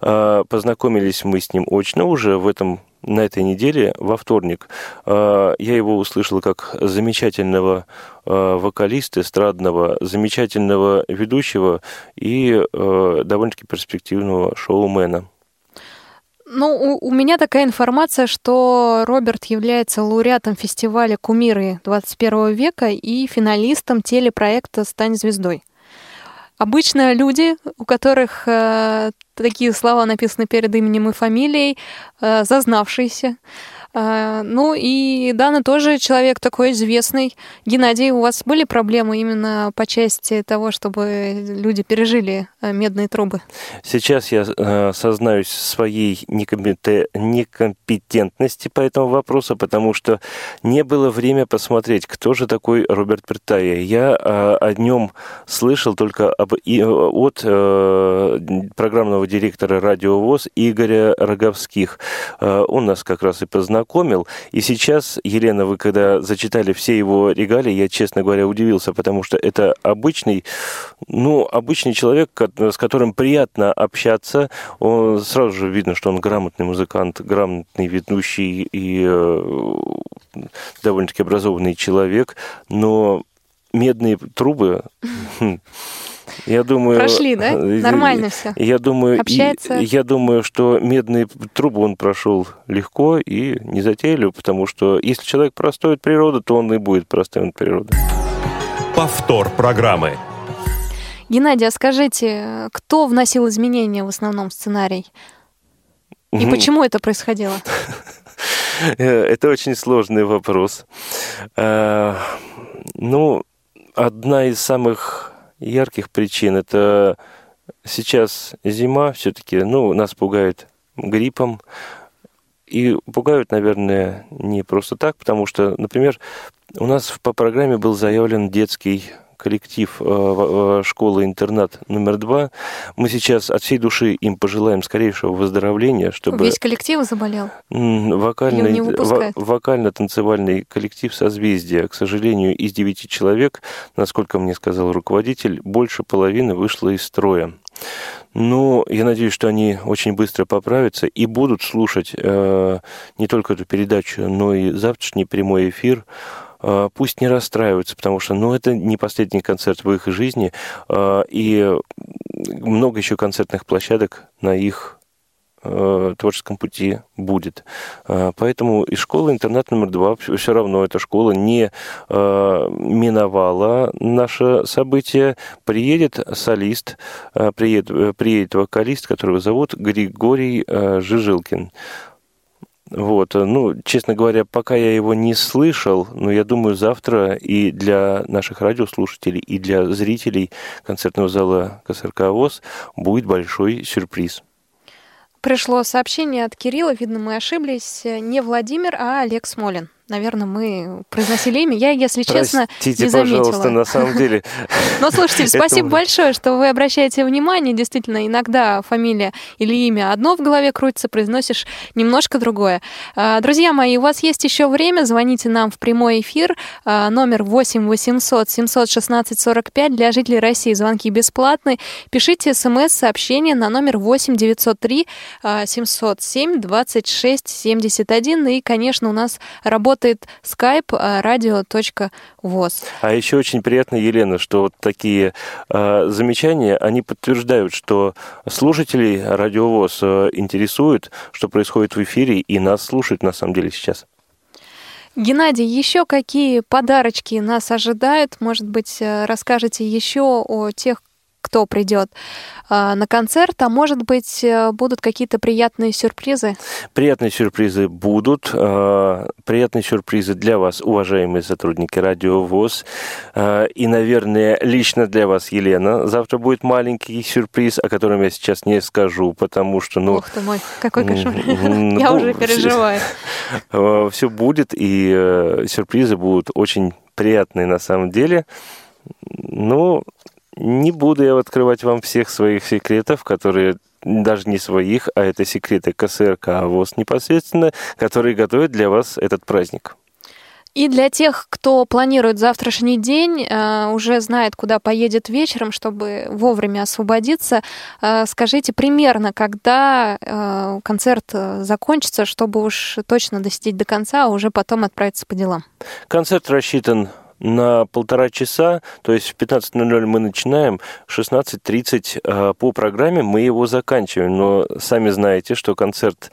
Познакомились мы с ним очно уже в этом на этой неделе, во вторник, я его услышал как замечательного вокалиста эстрадного, замечательного ведущего и э, довольно-таки перспективного шоумена. Ну, у, у меня такая информация, что Роберт является лауреатом фестиваля «Кумиры 21 века» и финалистом телепроекта «Стань звездой». Обычно люди, у которых э, такие слова написаны перед именем и фамилией, э, зазнавшиеся, ну и Дана тоже человек такой известный. Геннадий, у вас были проблемы именно по части того, чтобы люди пережили э, медные трубы? Сейчас я э, сознаюсь своей некомпетентности по этому вопросу, потому что не было время посмотреть, кто же такой Роберт Пертая. Я э, о нем слышал только об, от программного директора Радио ВОЗ Игоря Роговских. Он нас как раз и познакомил познакомил. И сейчас, Елена, вы когда зачитали все его регалии, я, честно говоря, удивился, потому что это обычный, ну, обычный человек, с которым приятно общаться. Он, сразу же видно, что он грамотный музыкант, грамотный ведущий и э, довольно-таки образованный человек, но медные трубы я думаю, Прошли, да? Э, Нормально все. Я думаю, Общается. И, я думаю, что медные трубы он прошел легко и не затейливо, потому что если человек простой от природы, то он и будет простым от природы. Повтор программы. Геннадий, а скажите, кто вносил изменения в основном в сценарий? И почему это происходило? Это очень сложный вопрос. Э, ну, одна из самых ярких причин. Это сейчас зима все-таки, ну, нас пугает гриппом. И пугают, наверное, не просто так, потому что, например, у нас по программе был заявлен детский коллектив э, э, школы-интернат номер два. Мы сейчас от всей души им пожелаем скорейшего выздоровления, чтобы... Весь коллектив заболел? Вокальный, вокально-танцевальный коллектив «Созвездие». К сожалению, из девяти человек, насколько мне сказал руководитель, больше половины вышло из строя. Но я надеюсь, что они очень быстро поправятся и будут слушать э, не только эту передачу, но и завтрашний прямой эфир. Э, пусть не расстраиваются, потому что, ну, это не последний концерт в их жизни, э, и много еще концертных площадок на их э, творческом пути будет. Поэтому и школа-интернат номер два все равно эта школа не миновала наше событие. Приедет солист, приедет, приедет вокалист, которого зовут Григорий Жижилкин. Вот, э, ну, честно говоря, пока я его не слышал, но я думаю, завтра и для наших радиослушателей, и для зрителей концертного зала КСРК ВОЗ будет большой сюрприз. Пришло сообщение от Кирилла, видно, мы ошиблись, не Владимир, а Олег Смолин наверное, мы произносили имя. Я, если честно, Простите, не заметила. пожалуйста, на самом деле. Но, слушайте, спасибо большое, что вы обращаете внимание. Действительно, иногда фамилия или имя одно в голове крутится, произносишь немножко другое. А, друзья мои, у вас есть еще время. Звоните нам в прямой эфир. А, номер 8 800 716 45 для жителей России. Звонки бесплатные. Пишите смс-сообщение на номер 8 903 707 26 71. И, конечно, у нас работает работает skype radio.voz. А еще очень приятно, Елена, что вот такие э, замечания, они подтверждают, что слушателей радиовоз э, интересует, что происходит в эфире, и нас слушают на самом деле сейчас. Геннадий, еще какие подарочки нас ожидают? Может быть, э, расскажете еще о тех кто придет э, на концерт, а может быть, э, будут какие-то приятные сюрпризы? Приятные сюрпризы будут. Э, приятные сюрпризы для вас, уважаемые сотрудники Радио ВОЗ. И, наверное, лично для вас, Елена, завтра будет маленький сюрприз, о котором я сейчас не скажу, потому что, ну... Ух ты мой, какой кошмар. Я уже переживаю. Все будет, и сюрпризы будут очень приятные на самом деле. Ну, не буду я открывать вам всех своих секретов, которые даже не своих, а это секреты КСРК ВОЗ непосредственно, которые готовят для вас этот праздник. И для тех, кто планирует завтрашний день, э, уже знает, куда поедет вечером, чтобы вовремя освободиться, э, скажите примерно, когда э, концерт закончится, чтобы уж точно досидеть до конца, а уже потом отправиться по делам? Концерт рассчитан на полтора часа, то есть в 15.00 мы начинаем, в 16.30 э, по программе мы его заканчиваем. Но сами знаете, что концерт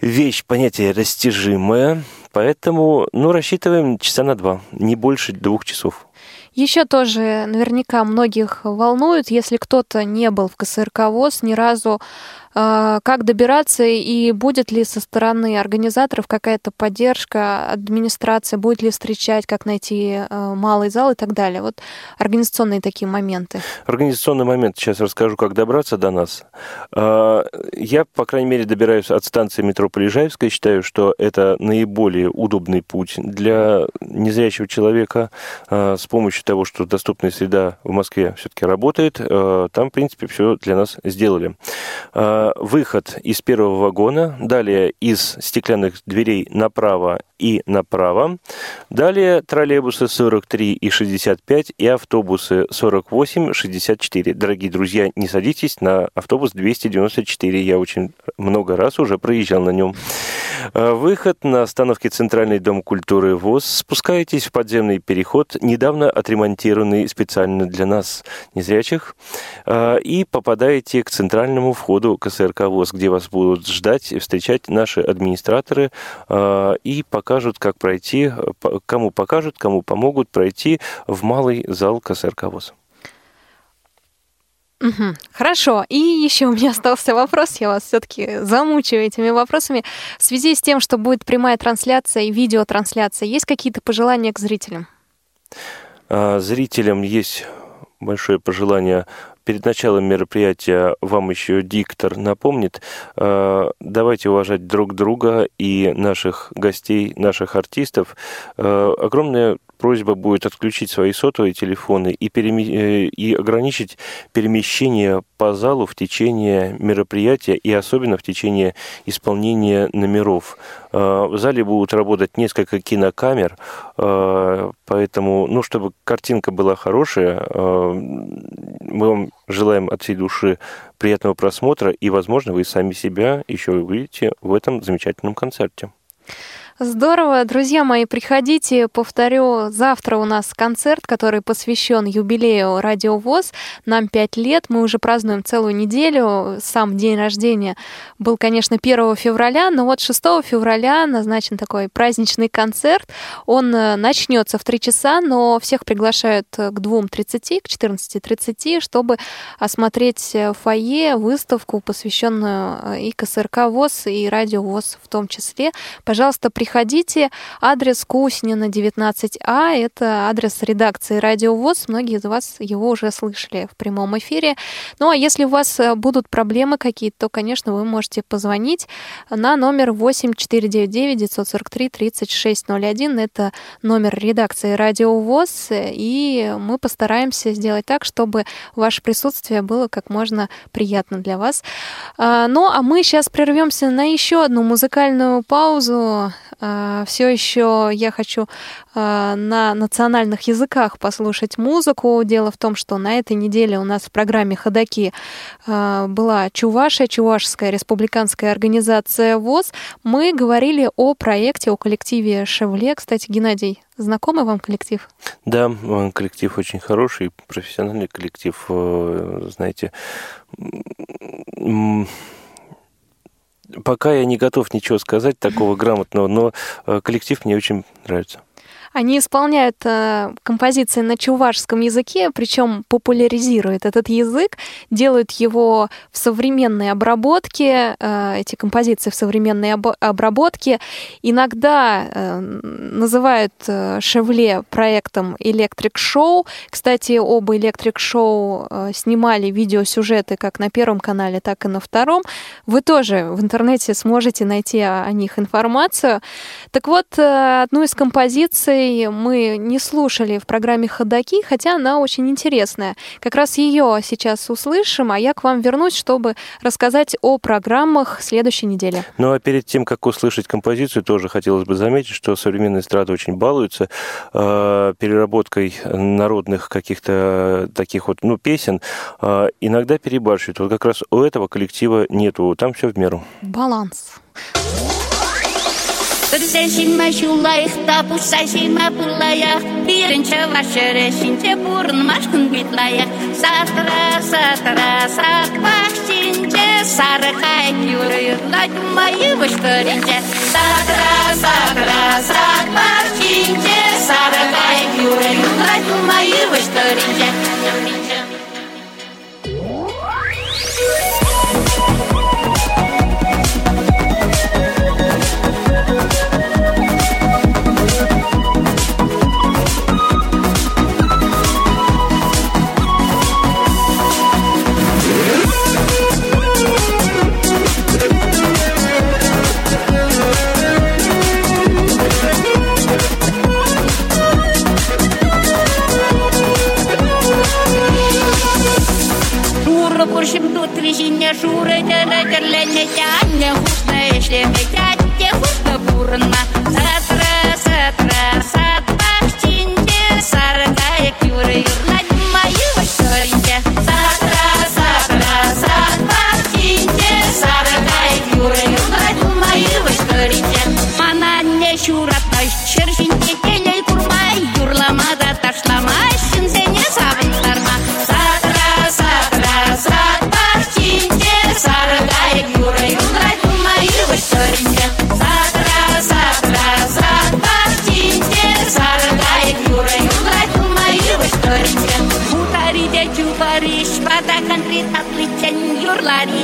вещь, понятие растяжимое, поэтому, ну, рассчитываем часа на два, не больше двух часов. Еще тоже наверняка многих волнует, если кто-то не был в КСРК ВОЗ, ни разу как добираться и будет ли со стороны организаторов какая-то поддержка, администрация будет ли встречать, как найти а, малый зал и так далее. Вот организационные такие моменты. Организационный момент. Сейчас расскажу, как добраться до нас. А, я, по крайней мере, добираюсь от станции метро Полежаевская. Считаю, что это наиболее удобный путь для незрячего человека с помощью того, что доступная среда в Москве все-таки работает. Там, в принципе, все для нас сделали выход из первого вагона, далее из стеклянных дверей направо и направо. Далее троллейбусы 43 и 65 и автобусы 48, 64. Дорогие друзья, не садитесь на автобус 294. Я очень много раз уже проезжал на нем. Э, выход на остановке Центральный дом культуры ВОЗ. Спускаетесь в подземный переход, недавно отремонтированный специально для нас, незрячих, э, и попадаете к центральному входу КСРК ВОЗ, где вас будут ждать и встречать наши администраторы э, и пока покажут, как пройти, кому покажут, кому помогут пройти в малый зал КСРК ВОЗ. Угу. Хорошо. И еще у меня остался вопрос. Я вас все-таки замучаю этими вопросами. В связи с тем, что будет прямая трансляция и видеотрансляция, есть какие-то пожелания к зрителям? А, зрителям есть большое пожелание перед началом мероприятия вам еще диктор напомнит, э, давайте уважать друг друга и наших гостей, наших артистов. Э, огромное просьба будет отключить свои сотовые телефоны и, переме... Э, и ограничить перемещение по залу в течение мероприятия и особенно в течение исполнения номеров. В зале будут работать несколько кинокамер, поэтому, ну, чтобы картинка была хорошая, мы вам желаем от всей души приятного просмотра, и, возможно, вы сами себя еще увидите в этом замечательном концерте. Здорово. Друзья мои, приходите. Повторю, завтра у нас концерт, который посвящен юбилею Радио ВОЗ. Нам пять лет. Мы уже празднуем целую неделю. Сам день рождения был, конечно, 1 февраля, но вот 6 февраля назначен такой праздничный концерт. Он э, начнется в 3 часа, но всех приглашают к 2.30, к 14.30, чтобы осмотреть э, фойе, выставку, посвященную э, и КСРК ВОЗ, и Радио ВОЗ в том числе. Пожалуйста, приходите приходите. Адрес Куснина, 19А. Это адрес редакции Радио ВОЗ. Многие из вас его уже слышали в прямом эфире. Ну а если у вас э, будут проблемы какие-то, то, конечно, вы можете позвонить на номер 8499 943 3601. Это номер редакции Радио ВОЗ. И мы постараемся сделать так, чтобы ваше присутствие было как можно приятно для вас. А, ну а мы сейчас прервемся на еще одну музыкальную паузу. А, Все еще я хочу а, на национальных языках послушать музыку. Дело в том, что на этой неделе у нас в программе «Ходоки» а, была Чувашия, Чувашская республиканская организация ВОЗ. Мы говорили о проекте, о коллективе «Шевле». Кстати, Геннадий, знакомый вам коллектив? Да, коллектив очень хороший, профессиональный коллектив, э, знаете, Пока я не готов ничего сказать такого грамотного, но э, коллектив мне очень нравится. Они исполняют э, композиции на чувашском языке, причем популяризируют этот язык, делают его в современной обработке, э, эти композиции в современной об- обработке. Иногда э, называют э, Шевле проектом Electric Show. Кстати, оба Electric Show э, снимали видеосюжеты как на Первом канале, так и на Втором. Вы тоже в интернете сможете найти о, о них информацию. Так вот, э, одну из композиций мы не слушали в программе «Ходоки», хотя она очень интересная. Как раз ее сейчас услышим, а я к вам вернусь, чтобы рассказать о программах следующей недели. Ну а перед тем, как услышать композицию, тоже хотелось бы заметить, что современная эстрада очень балуется э, переработкой народных каких-то таких вот, ну, песен. Э, иногда перебарщивают. Вот как раз у этого коллектива нету, там все в меру. Баланс. Сәсима шулайық тапу сәсима бұлаяқ Бірінші вашыры шинче бұрын машқын битлаяқ Сатыра, сатыра, сатпақ шинче Сары қайт юрыйырлай майы выштырынче Сатыра, сатыра, сатпақ шинче Сары қайт юрыйырлай майы выштырынче Шура күршім тут везіне шура дәрі тәне хушна ешлеме тәтте хушна бурна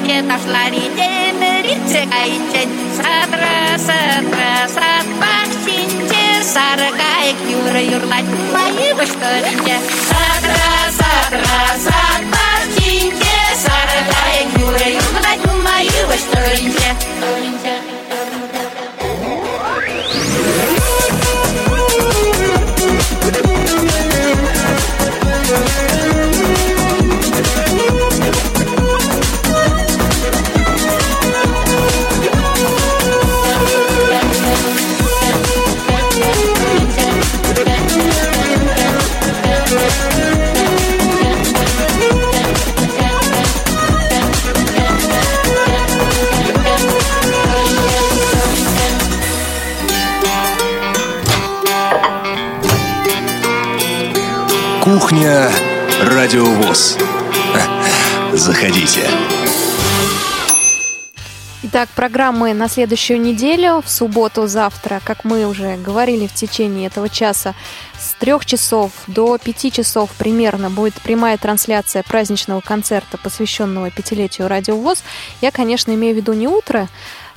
Юрлариде ташлариде Мерице кайчен Сатра, сатра, кайық юры юрлать майы ваштаринде Сатра, сатра, сатпақ чинде Сары кайық юры юрлать майы Кухня Радиовоз. Заходите. Итак, программы на следующую неделю, в субботу, завтра, как мы уже говорили в течение этого часа, с трех часов до пяти часов примерно будет прямая трансляция праздничного концерта, посвященного пятилетию Радио ВОЗ. Я, конечно, имею в виду не утро,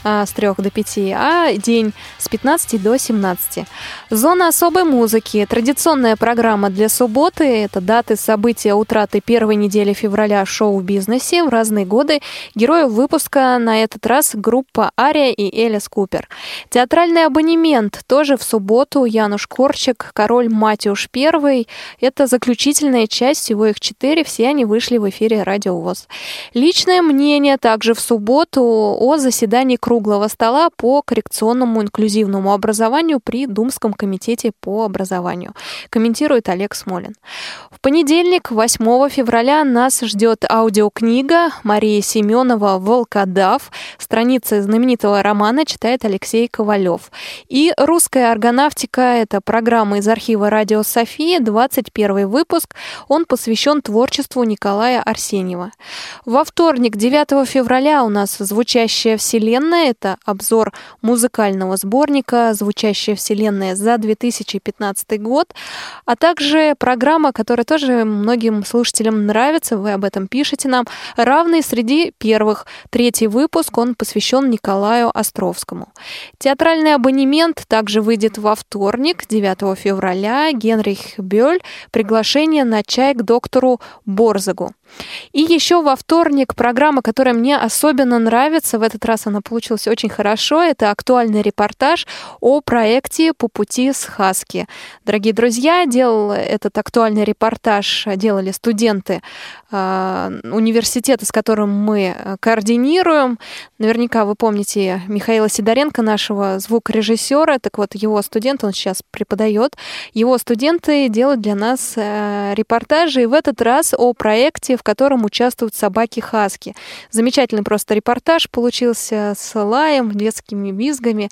с 3 до 5, а день с 15 до 17. Зона особой музыки. Традиционная программа для субботы. Это даты события утраты первой недели февраля шоу-бизнесе в разные годы. Герои выпуска на этот раз группа Ария и Элис Купер. Театральный абонемент тоже в субботу. Януш Корчик, Король Матюш I. Это заключительная часть, всего их четыре. Все они вышли в эфире Радио ВОЗ. Личное мнение также в субботу о заседании круглого стола по коррекционному инклюзивному образованию при Думском комитете по образованию. Комментирует Олег Смолин. В понедельник, 8 февраля, нас ждет аудиокнига Мария Семенова «Волкодав». Страницы знаменитого романа читает Алексей Ковалев. И «Русская органавтика» — это программа из архива «Радио София», 21 выпуск. Он посвящен творчеству Николая Арсеньева. Во вторник, 9 февраля, у нас «Звучащая вселенная», Это обзор музыкального сборника «Звучащая вселенная» за 2015 год, а также программа, которая тоже многим слушателям нравится, вы об этом пишете нам, «Равные среди первых». Третий выпуск, он посвящен Николаю Островскому. Театральный абонемент также выйдет во вторник, 9 февраля. Генрих Бёль «Приглашение на чай к доктору Борзагу». И еще во вторник программа, которая мне особенно нравится, в этот раз она получилась очень хорошо, это актуальный репортаж о проекте «По пути с Хаски». Дорогие друзья, делал этот актуальный репортаж, делали студенты э, университета, с которым мы э, координируем. Наверняка вы помните Михаила Сидоренко, нашего звукорежиссера, так вот его студент, он сейчас преподает, его студенты делают для нас э, репортажи, и в этот раз о проекте в котором участвуют собаки Хаски. Замечательный просто репортаж получился с лаем, детскими визгами.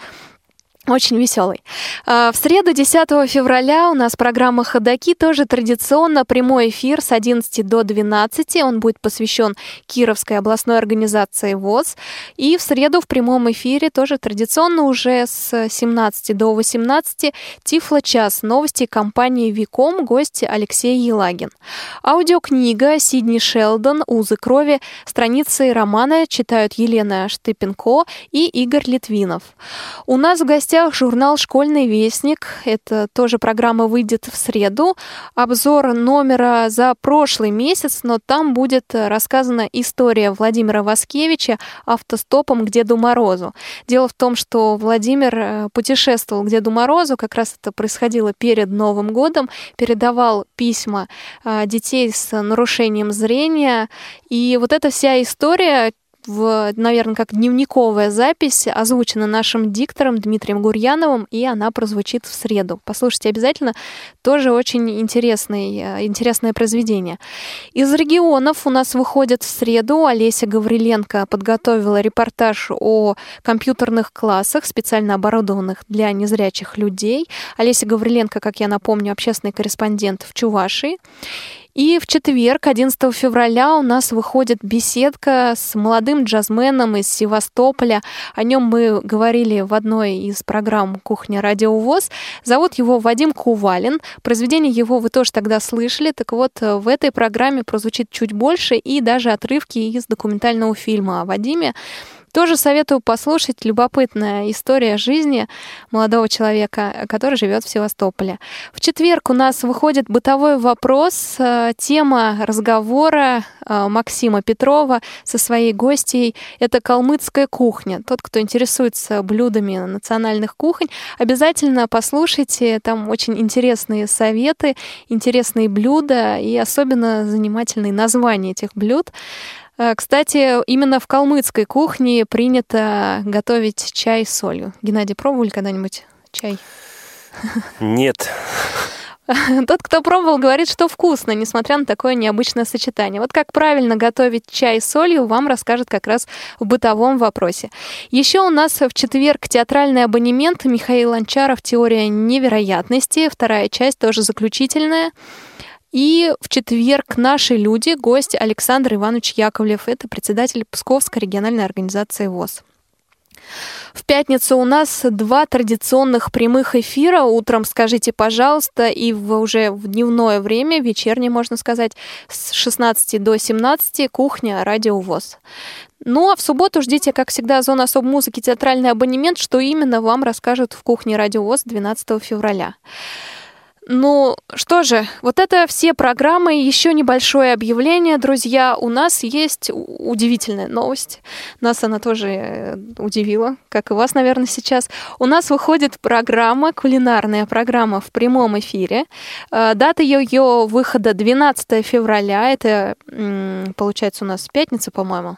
Очень веселый. А, в среду, 10 февраля, у нас программа «Ходоки». Тоже традиционно прямой эфир с 11 до 12. Он будет посвящен Кировской областной организации ВОЗ. И в среду в прямом эфире тоже традиционно уже с 17 до 18 Тифло-час. Новости компании «Виком». Гость Алексей Елагин. Аудиокнига Сидни Шелдон «Узы крови». Страницы романа читают Елена Штыпенко и Игорь Литвинов. У нас в гостях гостях журнал «Школьный вестник». Это тоже программа выйдет в среду. Обзор номера за прошлый месяц, но там будет рассказана история Владимира Васкевича автостопом к Деду Морозу. Дело в том, что Владимир э, путешествовал к Деду Морозу, как раз это происходило перед Новым годом, передавал письма э, детей с нарушением зрения. И вот эта вся история в, наверное, как дневниковая запись, озвучена нашим диктором Дмитрием Гурьяновым, и она прозвучит в среду. Послушайте обязательно, тоже очень интересный, э, интересное произведение. Из регионов у нас выходит в среду Олеся Гавриленко подготовила репортаж о компьютерных классах, специально оборудованных для незрячих людей. Олеся Гавриленко, как я напомню, общественный корреспондент в Чувашии. И в четверг, 11 февраля, у нас выходит беседка с молодым джазменом из Севастополя. О нем мы говорили в одной из программ «Кухня Радио ВОЗ». Зовут его Вадим Кувалин. Произведение его вы тоже тогда слышали. Так вот, в этой программе прозвучит чуть больше и даже отрывки из документального фильма о Вадиме. Тоже советую послушать. Любопытная история жизни молодого человека, который живет в Севастополе. В четверг у нас выходит бытовой вопрос. Э, тема разговора э, Максима Петрова со своей гостьей — это калмыцкая кухня. Тот, кто интересуется блюдами национальных кухонь, обязательно послушайте. Там очень интересные советы, интересные блюда и особенно занимательные названия этих блюд. Э, кстати, именно в калмыцкой кухне принято готовить чай с солью. Геннадий, пробовали когда-нибудь чай? Нет. Тот, кто пробовал, говорит, что вкусно, несмотря на такое необычное сочетание. Вот как правильно готовить чай с солью, вам расскажет как раз в бытовом вопросе. Еще у нас в четверг театральный абонемент Михаил Анчаров «Теория невероятности». Вторая часть тоже заключительная. И в четверг наши люди, гость Александр Иванович Яковлев, это председатель Псковской региональной организации ВОЗ. В пятницу у нас два традиционных прямых эфира. Утром скажите, пожалуйста, и в, уже в дневное время, вечернее, можно сказать, с 16 до 17 кухня Радио ВОЗ. Ну а в субботу ждите, как всегда, зона особой музыки театральный абонемент, что именно вам расскажут в кухне Радио ВОЗ 12 февраля. Ну что же, вот это все программы. Еще небольшое объявление, друзья. У нас есть удивительная новость. Нас она тоже э, удивила, как и вас, наверное, сейчас. У нас выходит программа, кулинарная программа в прямом эфире. Э, дата ее выхода 12 февраля. Это, получается, у нас пятница, по-моему.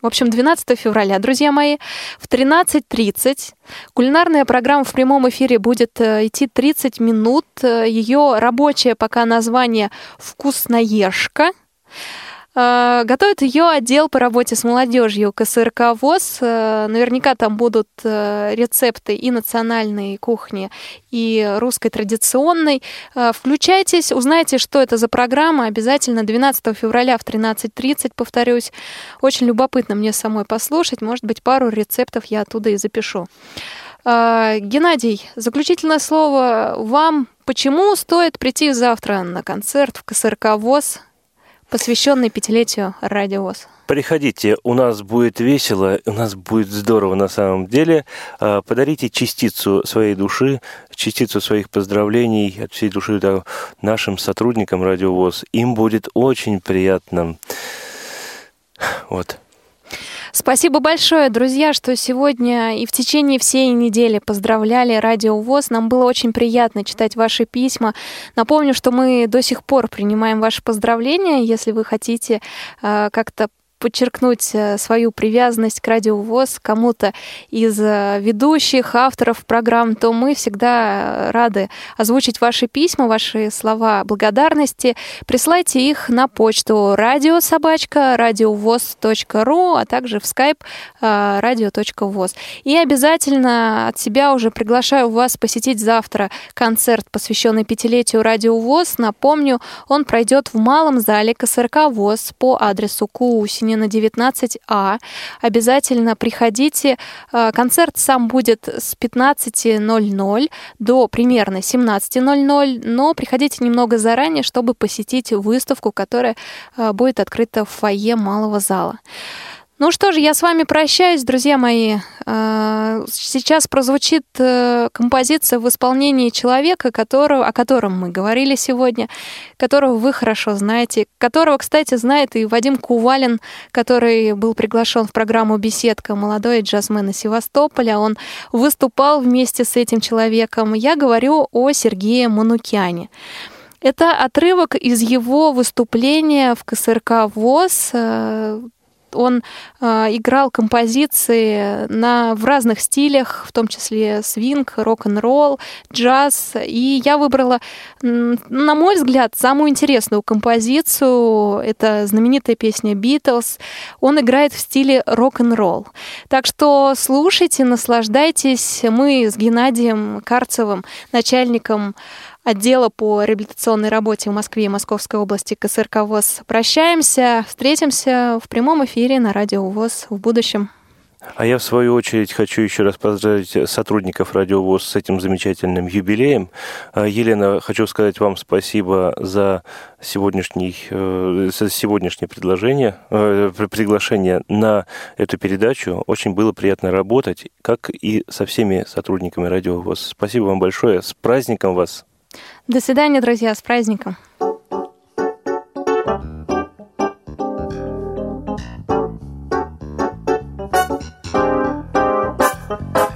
В общем, 12 февраля, друзья мои, в 13.30 кулинарная программа в прямом эфире будет э, идти 30 минут. Ее рабочее пока название «Вкусноежка». Э, готовит ее отдел по работе с молодежью КСРК ВОЗ. Э, наверняка там будут э, рецепты и национальной кухни, и русской традиционной. Включайтесь, узнайте, что это за программа. Обязательно 12 февраля в 13.30, повторюсь. Очень любопытно мне самой послушать. Может быть, пару рецептов я оттуда и запишу. Геннадий, заключительное слово вам. Почему стоит прийти завтра на концерт в КСРК ВОЗ посвященный пятилетию Радиовоз. Приходите, у нас будет весело, у нас будет здорово на самом деле. А, подарите частицу своей души, частицу своих поздравлений от всей души нашим сотрудникам Радиовоз. Им будет очень приятно. Вот. Спасибо большое, друзья, что сегодня и в течение всей недели поздравляли Радио ВОЗ. Нам было очень приятно читать ваши письма. Напомню, что мы до сих пор принимаем ваши поздравления. Если вы хотите э, как-то подчеркнуть э, свою привязанность к Радио ВОЗ кому-то из э, ведущих, авторов программ, то мы всегда рады озвучить ваши письма, ваши слова благодарности. Присылайте их на почту радиособачка радиовоз.ру, а также в skype э, radio.voz. И обязательно от себя уже приглашаю вас посетить завтра концерт, посвященный пятилетию Радио ВОЗ. Напомню, он пройдет в малом зале КСРК ВОЗ по адресу Куусин Пушкинина 19А. Обязательно приходите. Э, концерт сам будет с 15.00 до примерно 17.00, но приходите немного заранее, чтобы посетить выставку, которая э, будет открыта в фойе малого зала. Ну что же, я с вами прощаюсь, друзья мои. А, сейчас прозвучит э, композиция в исполнении человека, которого, о котором мы говорили сегодня, которого вы хорошо знаете, которого, кстати, знает и Вадим Кувалин, который был приглашен в программу «Беседка» молодой джазмен из Севастополя. Он выступал вместе с этим человеком. Я говорю о Сергее Манукяне. Это отрывок из его выступления в КСРК ВОЗ э, он э, играл композиции на, в разных стилях, в том числе свинг, рок-н-ролл, джаз. И я выбрала, на мой взгляд, самую интересную композицию. Это знаменитая песня «Битлз». Он играет в стиле рок-н-ролл. Так что слушайте, наслаждайтесь. Мы с Геннадием Карцевым, начальником отдела по реабилитационной работе в Москве и Московской области КСРК ВОЗ прощаемся. Встретимся в прямом эфире на Радио ВОЗ в будущем. А я, в свою очередь, хочу еще раз поздравить сотрудников Радио ВОЗ с этим замечательным юбилеем. А, Елена, хочу сказать вам спасибо за, сегодняшний, э, сегодняшнее предложение, э, приглашение на эту передачу. Очень было приятно работать, как и со всеми сотрудниками Радио ВОЗ. Спасибо вам большое. С праздником вас! До свидания, друзья, с праздником. if